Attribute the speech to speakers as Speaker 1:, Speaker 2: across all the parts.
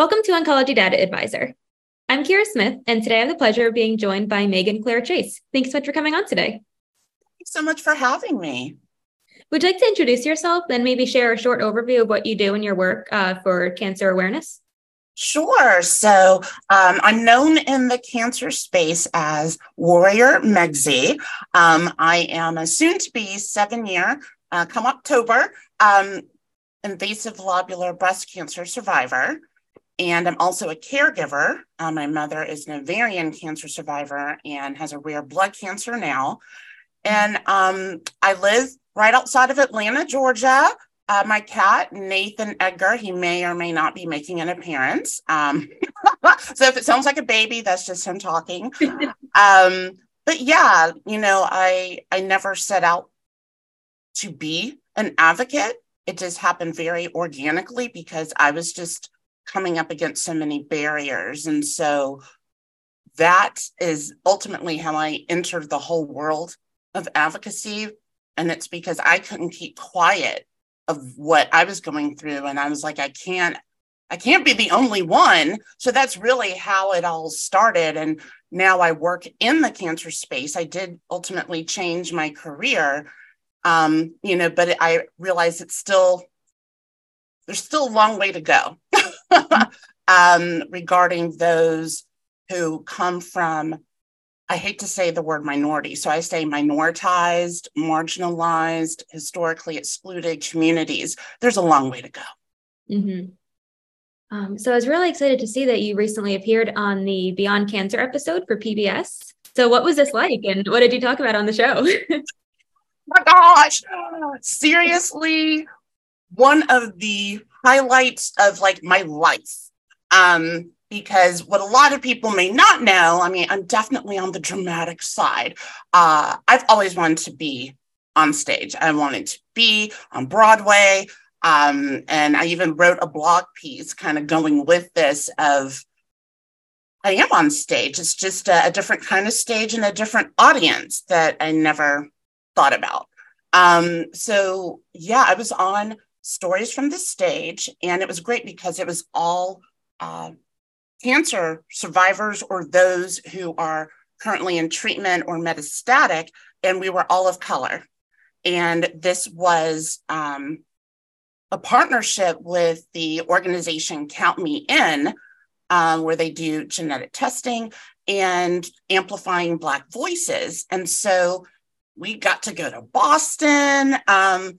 Speaker 1: Welcome to Oncology Data Advisor. I'm Kira Smith, and today I have the pleasure of being joined by Megan Claire Chase. Thanks so much for coming on today.
Speaker 2: Thanks so much for having me.
Speaker 1: Would you like to introduce yourself and maybe share a short overview of what you do in your work uh, for cancer awareness?
Speaker 2: Sure. So um, I'm known in the cancer space as Warrior Megsy. Um, I am a soon to be seven year, uh, come October, um, invasive lobular breast cancer survivor. And I'm also a caregiver. Uh, my mother is an ovarian cancer survivor and has a rare blood cancer now. And um, I live right outside of Atlanta, Georgia. Uh, my cat, Nathan Edgar, he may or may not be making an appearance. Um, so if it sounds like a baby, that's just him talking. um, but yeah, you know, I I never set out to be an advocate. It just happened very organically because I was just coming up against so many barriers. And so that is ultimately how I entered the whole world of advocacy. And it's because I couldn't keep quiet of what I was going through. And I was like, I can't, I can't be the only one. So that's really how it all started. And now I work in the cancer space. I did ultimately change my career. Um, you know, but I realize it's still there's still a long way to go um, regarding those who come from, I hate to say the word minority, so I say minoritized, marginalized, historically excluded communities. There's a long way to go.
Speaker 1: Mm-hmm. Um, so I was really excited to see that you recently appeared on the Beyond Cancer episode for PBS. So what was this like, and what did you talk about on the show?
Speaker 2: my gosh, seriously, one of the highlights of like my life. Um, because what a lot of people may not know, I mean, I'm definitely on the dramatic side. Uh, I've always wanted to be on stage. I wanted to be on Broadway. Um, and I even wrote a blog piece kind of going with this of I am on stage. It's just a, a different kind of stage and a different audience that I never thought about. Um, so yeah, I was on stories from the stage. And it was great because it was all uh, cancer survivors or those who are currently in treatment or metastatic. And we were all of color. And this was um, a partnership with the organization Count Me In, um, where they do genetic testing and amplifying Black voices. And so we got to go to Boston. Um,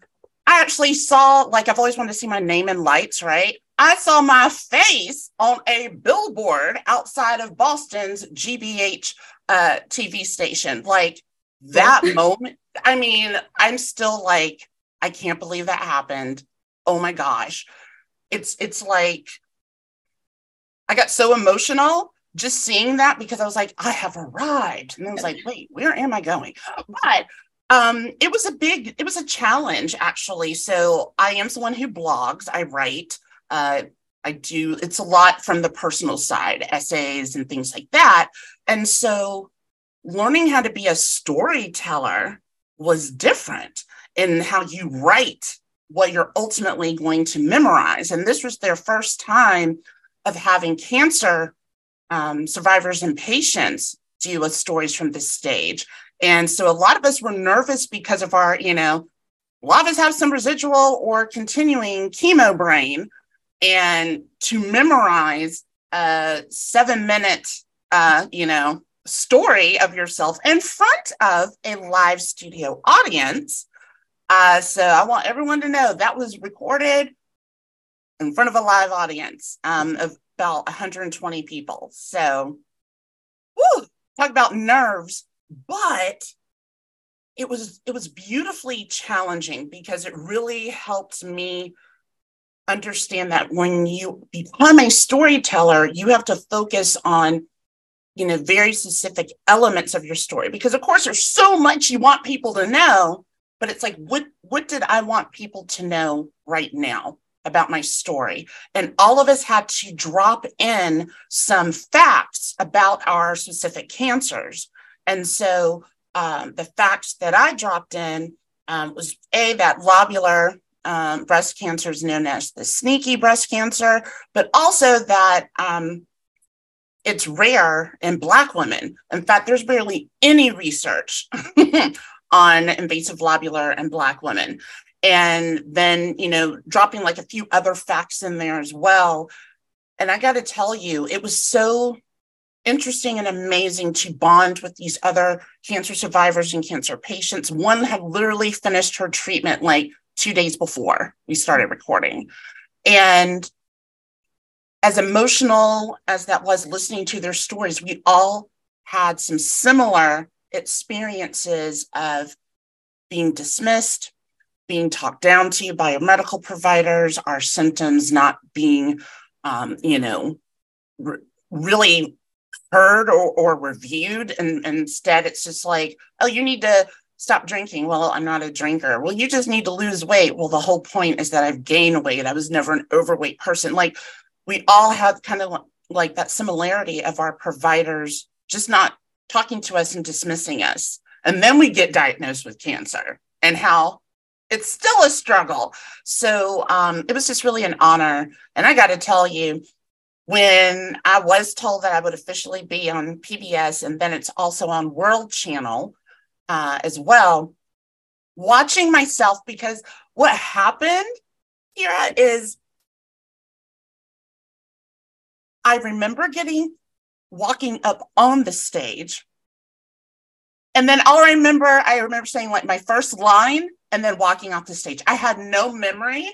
Speaker 2: I actually saw, like, I've always wanted to see my name in lights, right? I saw my face on a billboard outside of Boston's GBH uh, TV station. Like that moment, I mean, I'm still like, I can't believe that happened. Oh my gosh. It's it's like I got so emotional just seeing that because I was like, I have arrived. And I was like, wait, where am I going? But um, it was a big, it was a challenge actually. So I am someone who blogs, I write, uh, I do, it's a lot from the personal side, essays and things like that. And so learning how to be a storyteller was different in how you write what you're ultimately going to memorize. And this was their first time of having cancer um, survivors and patients do with stories from this stage. And so a lot of us were nervous because of our, you know, a lot of us have some residual or continuing chemo brain. And to memorize a seven minute, uh, you know, story of yourself in front of a live studio audience. Uh, so I want everyone to know that was recorded in front of a live audience um, of about 120 people. So, whoo, talk about nerves but it was it was beautifully challenging because it really helped me understand that when you become a storyteller you have to focus on you know very specific elements of your story. Because of course there's so much you want people to know but it's like what what did i want people to know right now about my story? And all of us had to drop in some facts about our specific cancers and so um, the facts that I dropped in um, was A, that lobular um, breast cancer is known as the sneaky breast cancer, but also that um, it's rare in Black women. In fact, there's barely any research on invasive lobular in Black women. And then, you know, dropping like a few other facts in there as well. And I got to tell you, it was so interesting and amazing to bond with these other cancer survivors and cancer patients. One had literally finished her treatment like two days before we started recording. And as emotional as that was listening to their stories, we all had some similar experiences of being dismissed, being talked down to by medical providers, our symptoms not being, um, you know, re- really heard or, or reviewed. And, and instead, it's just like, oh, you need to stop drinking. Well, I'm not a drinker. Well, you just need to lose weight. Well, the whole point is that I've gained weight. I was never an overweight person. Like we all have kind of like that similarity of our providers just not talking to us and dismissing us. And then we get diagnosed with cancer and how it's still a struggle. So um, it was just really an honor. And I got to tell you, when I was told that I would officially be on PBS and then it's also on World Channel uh, as well, watching myself because what happened here is I remember getting walking up on the stage. And then all I remember, I remember saying like my first line and then walking off the stage. I had no memory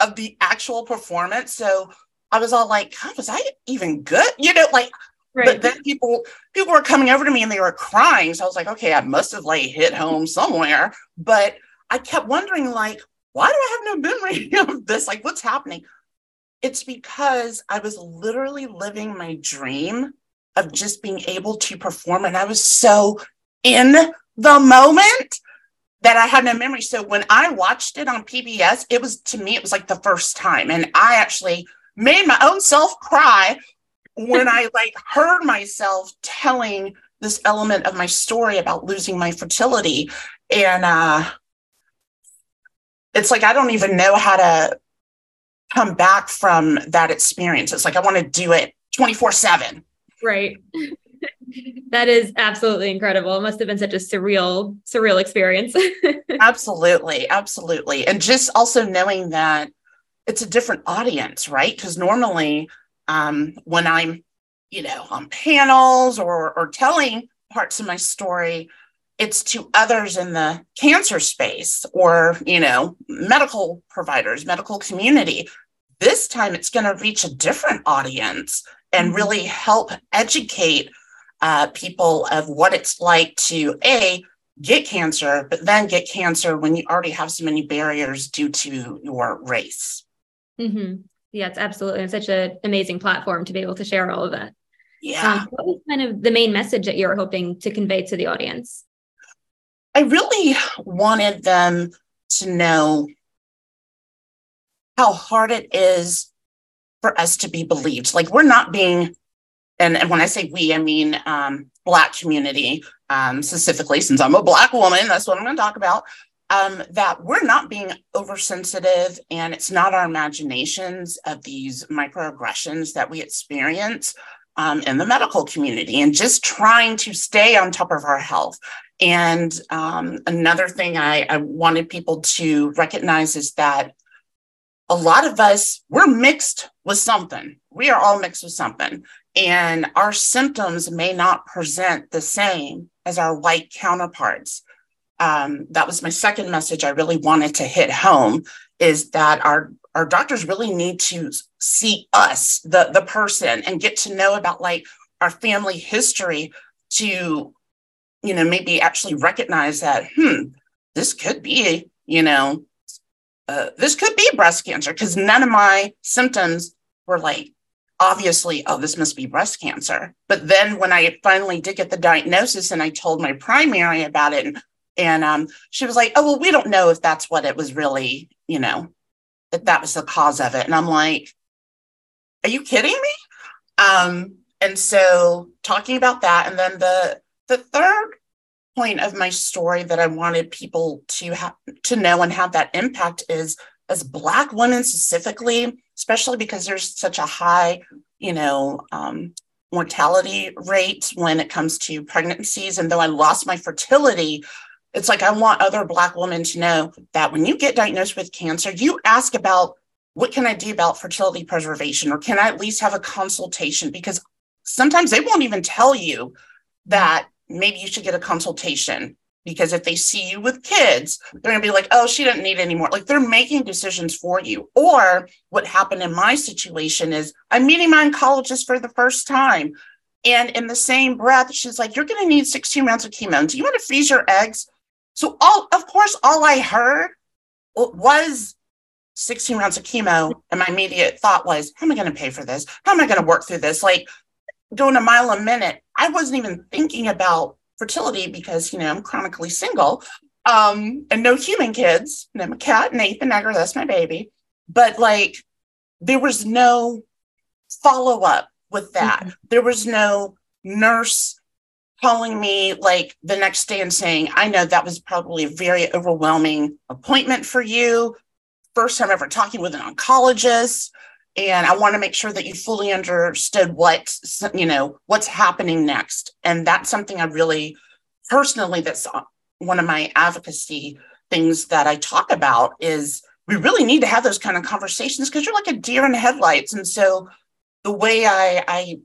Speaker 2: of the actual performance. So I was all like, was I even good? You know, like, right. but then people, people were coming over to me and they were crying. So I was like, okay, I must have like hit home somewhere. But I kept wondering, like, why do I have no memory of this? Like, what's happening? It's because I was literally living my dream of just being able to perform. And I was so in the moment that I had no memory. So when I watched it on PBS, it was to me, it was like the first time. And I actually made my own self cry when I like heard myself telling this element of my story about losing my fertility. And uh it's like I don't even know how to come back from that experience. It's like I want to do it 24 7.
Speaker 1: Right. that is absolutely incredible. It must have been such a surreal, surreal experience.
Speaker 2: absolutely. Absolutely. And just also knowing that it's a different audience, right? Because normally um, when I'm, you know, on panels or, or telling parts of my story, it's to others in the cancer space or you know medical providers medical community this time it's going to reach a different audience and mm-hmm. really help educate uh, people of what it's like to a get cancer but then get cancer when you already have so many barriers due to your race
Speaker 1: mm-hmm. yeah it's absolutely it's such an amazing platform to be able to share all of that
Speaker 2: yeah
Speaker 1: um, what was kind of the main message that you were hoping to convey to the audience
Speaker 2: I really wanted them to know how hard it is for us to be believed. Like we're not being, and, and when I say we, I mean um, Black community um, specifically, since I'm a Black woman, that's what I'm going to talk about. Um, that we're not being oversensitive and it's not our imaginations of these microaggressions that we experience um, in the medical community and just trying to stay on top of our health. And um, another thing I, I wanted people to recognize is that a lot of us, we're mixed with something. We are all mixed with something. And our symptoms may not present the same as our white counterparts. Um, that was my second message I really wanted to hit home is that our our doctors really need to see us, the, the person, and get to know about like our family history to you know, maybe actually recognize that, hmm, this could be, you know, uh, this could be breast cancer because none of my symptoms were like, obviously, oh, this must be breast cancer. But then when I finally did get the diagnosis and I told my primary about it, and, and um, she was like, oh, well, we don't know if that's what it was really, you know, that that was the cause of it. And I'm like, are you kidding me? Um, and so talking about that, and then the the third point of my story that I wanted people to have to know and have that impact is as Black women specifically, especially because there's such a high, you know, um, mortality rate when it comes to pregnancies. And though I lost my fertility, it's like I want other Black women to know that when you get diagnosed with cancer, you ask about what can I do about fertility preservation, or can I at least have a consultation? Because sometimes they won't even tell you that maybe you should get a consultation because if they see you with kids, they're going to be like, oh, she doesn't need any more. Like they're making decisions for you. Or what happened in my situation is I'm meeting my oncologist for the first time. And in the same breath, she's like, you're going to need 16 rounds of chemo. Do you want to freeze your eggs? So, all of course, all I heard was 16 rounds of chemo. And my immediate thought was, how am I going to pay for this? How am I going to work through this? Like going a mile a minute. I wasn't even thinking about fertility because you know I'm chronically single um, and no human kids. And I'm a cat, Nathan Egger, that's my baby. But like there was no follow up with that. Mm-hmm. There was no nurse calling me like the next day and saying, I know that was probably a very overwhelming appointment for you. First time ever talking with an oncologist and i want to make sure that you fully understood what you know what's happening next and that's something i really personally that's uh, one of my advocacy things that i talk about is we really need to have those kind of conversations because you're like a deer in the headlights and so the way i i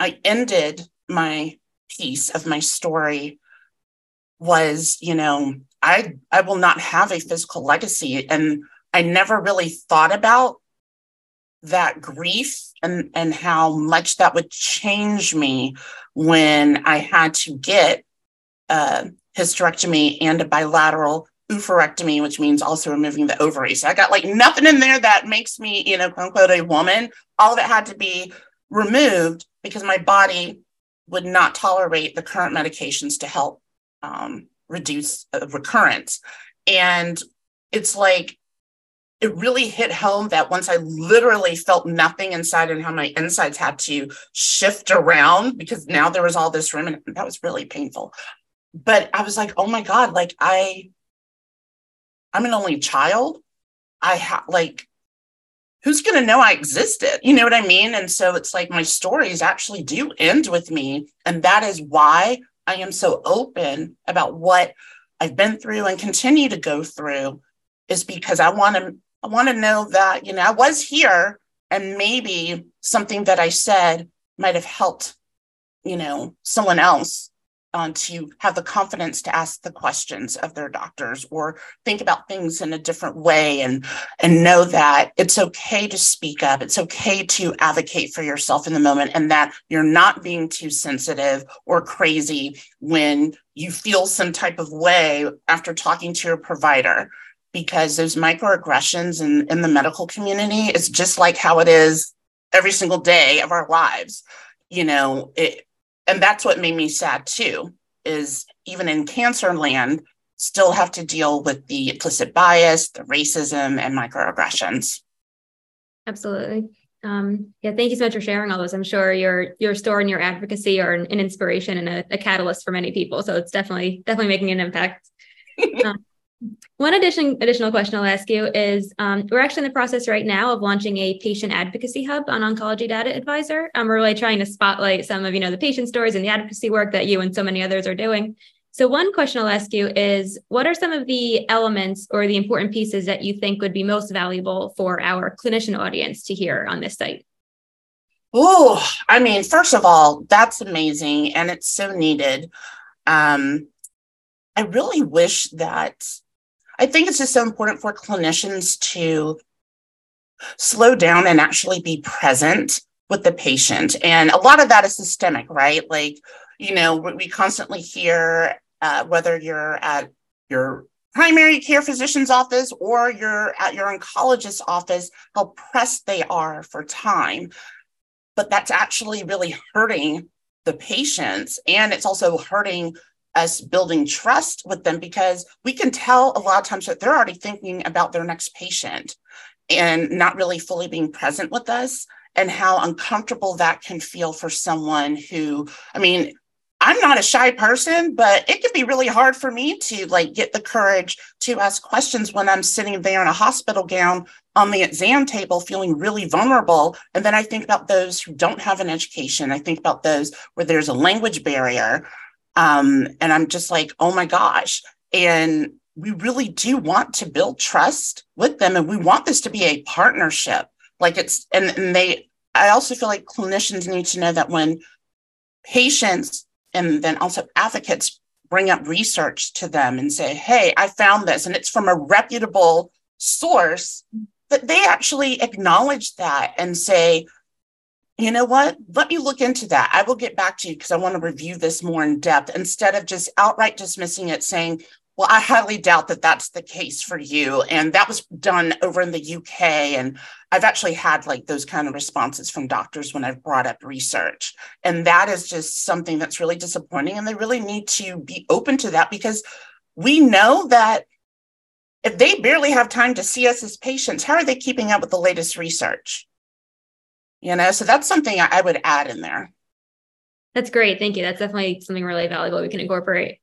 Speaker 2: i ended my piece of my story was you know i i will not have a physical legacy and i never really thought about that grief and, and how much that would change me when I had to get a hysterectomy and a bilateral oophorectomy, which means also removing the ovaries. So I got like nothing in there that makes me, you know, quote unquote, a woman. All of it had to be removed because my body would not tolerate the current medications to help um, reduce uh, recurrence. And it's like it really hit home that once I literally felt nothing inside and how my insides had to shift around because now there was all this room and that was really painful. But I was like, oh my God, like I, I'm an only child. I have like, who's going to know I existed? You know what I mean? And so it's like my stories actually do end with me. And that is why I am so open about what I've been through and continue to go through is because I want to I want to know that, you know, I was here and maybe something that I said might have helped, you know, someone else uh, to have the confidence to ask the questions of their doctors or think about things in a different way and and know that it's okay to speak up. It's okay to advocate for yourself in the moment and that you're not being too sensitive or crazy when you feel some type of way after talking to your provider because those microaggressions in, in the medical community is just like how it is every single day of our lives. You know it, and that's what made me sad too is even in cancer land still have to deal with the implicit bias the racism and microaggressions
Speaker 1: absolutely um, yeah, thank you so much for sharing all those. I'm sure your your story and your advocacy are an, an inspiration and a, a, catalyst for many people. So it's definitely definitely making an impact. um, one addition, additional question I'll ask you is um, we're actually in the process right now of launching a patient advocacy hub on Oncology Data Advisor. Um, we're really trying to spotlight some of you know the patient stories and the advocacy work that you and so many others are doing. So one question I'll ask you is what are some of the elements or the important pieces that you think would be most valuable for our clinician audience to hear on this site?
Speaker 2: Oh, I mean, first of all, that's amazing and it's so needed. Um, I really wish that I think it's just so important for clinicians to slow down and actually be present with the patient. And a lot of that is systemic, right? Like, you know, we constantly hear uh, whether you're at your primary care physician's office or you're at your oncologist's office, how pressed they are for time. But that's actually really hurting the patients. And it's also hurting us building trust with them because we can tell a lot of times that they're already thinking about their next patient and not really fully being present with us and how uncomfortable that can feel for someone who i mean I'm not a shy person, but it can be really hard for me to like get the courage to ask questions when I'm sitting there in a hospital gown on the exam table feeling really vulnerable. And then I think about those who don't have an education. I think about those where there's a language barrier. Um, and I'm just like, oh my gosh. And we really do want to build trust with them. And we want this to be a partnership. Like it's, and, and they, I also feel like clinicians need to know that when patients and then also advocates bring up research to them and say, hey, I found this, and it's from a reputable source, that they actually acknowledge that and say, you know what? Let me look into that. I will get back to you because I want to review this more in depth instead of just outright dismissing it, saying, well, I highly doubt that that's the case for you. And that was done over in the UK. And I've actually had like those kind of responses from doctors when I've brought up research. And that is just something that's really disappointing. And they really need to be open to that because we know that if they barely have time to see us as patients, how are they keeping up with the latest research? You know, so that's something I would add in there.
Speaker 1: That's great. Thank you. That's definitely something really valuable we can incorporate.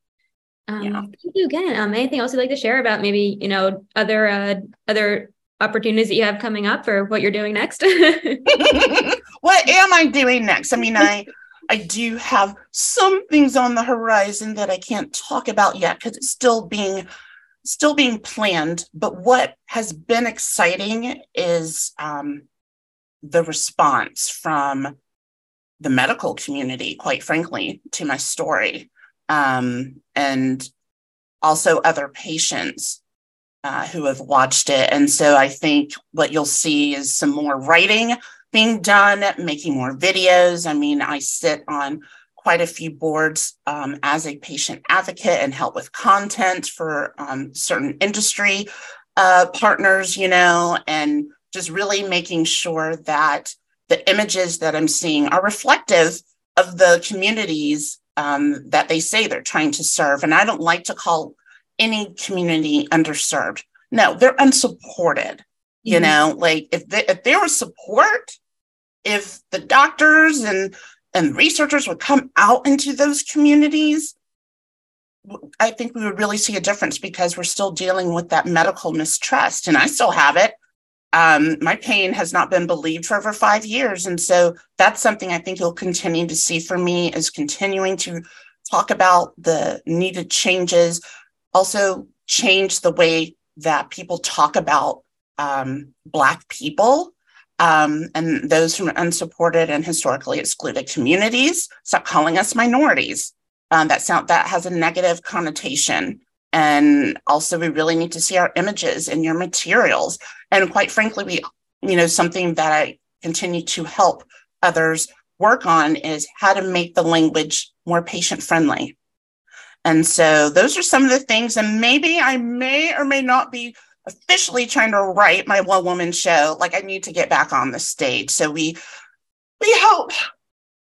Speaker 1: Um, yeah. Thank you again. Um, anything else you'd like to share about maybe you know other uh, other opportunities that you have coming up or what you're doing next?
Speaker 2: what am I doing next? I mean, I I do have some things on the horizon that I can't talk about yet because it's still being still being planned. But what has been exciting is um, the response from the medical community, quite frankly, to my story um, and also other patients uh, who have watched it. And so I think what you'll see is some more writing being done, making more videos. I mean, I sit on quite a few boards um, as a patient advocate and help with content for um, certain industry uh, partners, you know, and just really making sure that the images that I'm seeing are reflective of the communities um, that they say they're trying to serve. And I don't like to call any community underserved. No, they're unsupported. Mm-hmm. You know, like if they, if there was support, if the doctors and and researchers would come out into those communities, I think we would really see a difference because we're still dealing with that medical mistrust, and I still have it um, my pain has not been believed for over five years. And so that's something I think you'll continue to see for me is continuing to talk about the needed changes, also change the way that people talk about um, Black people um, and those from unsupported and historically excluded communities. Stop calling us minorities. Um, that sound that has a negative connotation. And also, we really need to see our images in your materials. And quite frankly, we, you know, something that I continue to help others work on is how to make the language more patient friendly. And so those are some of the things. And maybe I may or may not be officially trying to write my one woman show. Like I need to get back on the stage. So we we hope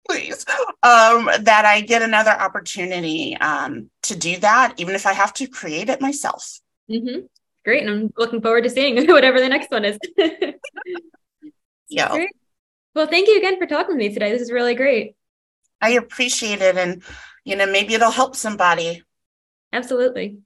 Speaker 2: please, um, that I get another opportunity um, to do that, even if I have to create it myself.
Speaker 1: Mm-hmm. Great. And I'm looking forward to seeing whatever the next one is.
Speaker 2: yeah.
Speaker 1: Great. Well, thank you again for talking to me today. This is really great.
Speaker 2: I appreciate it. And, you know, maybe it'll help somebody.
Speaker 1: Absolutely.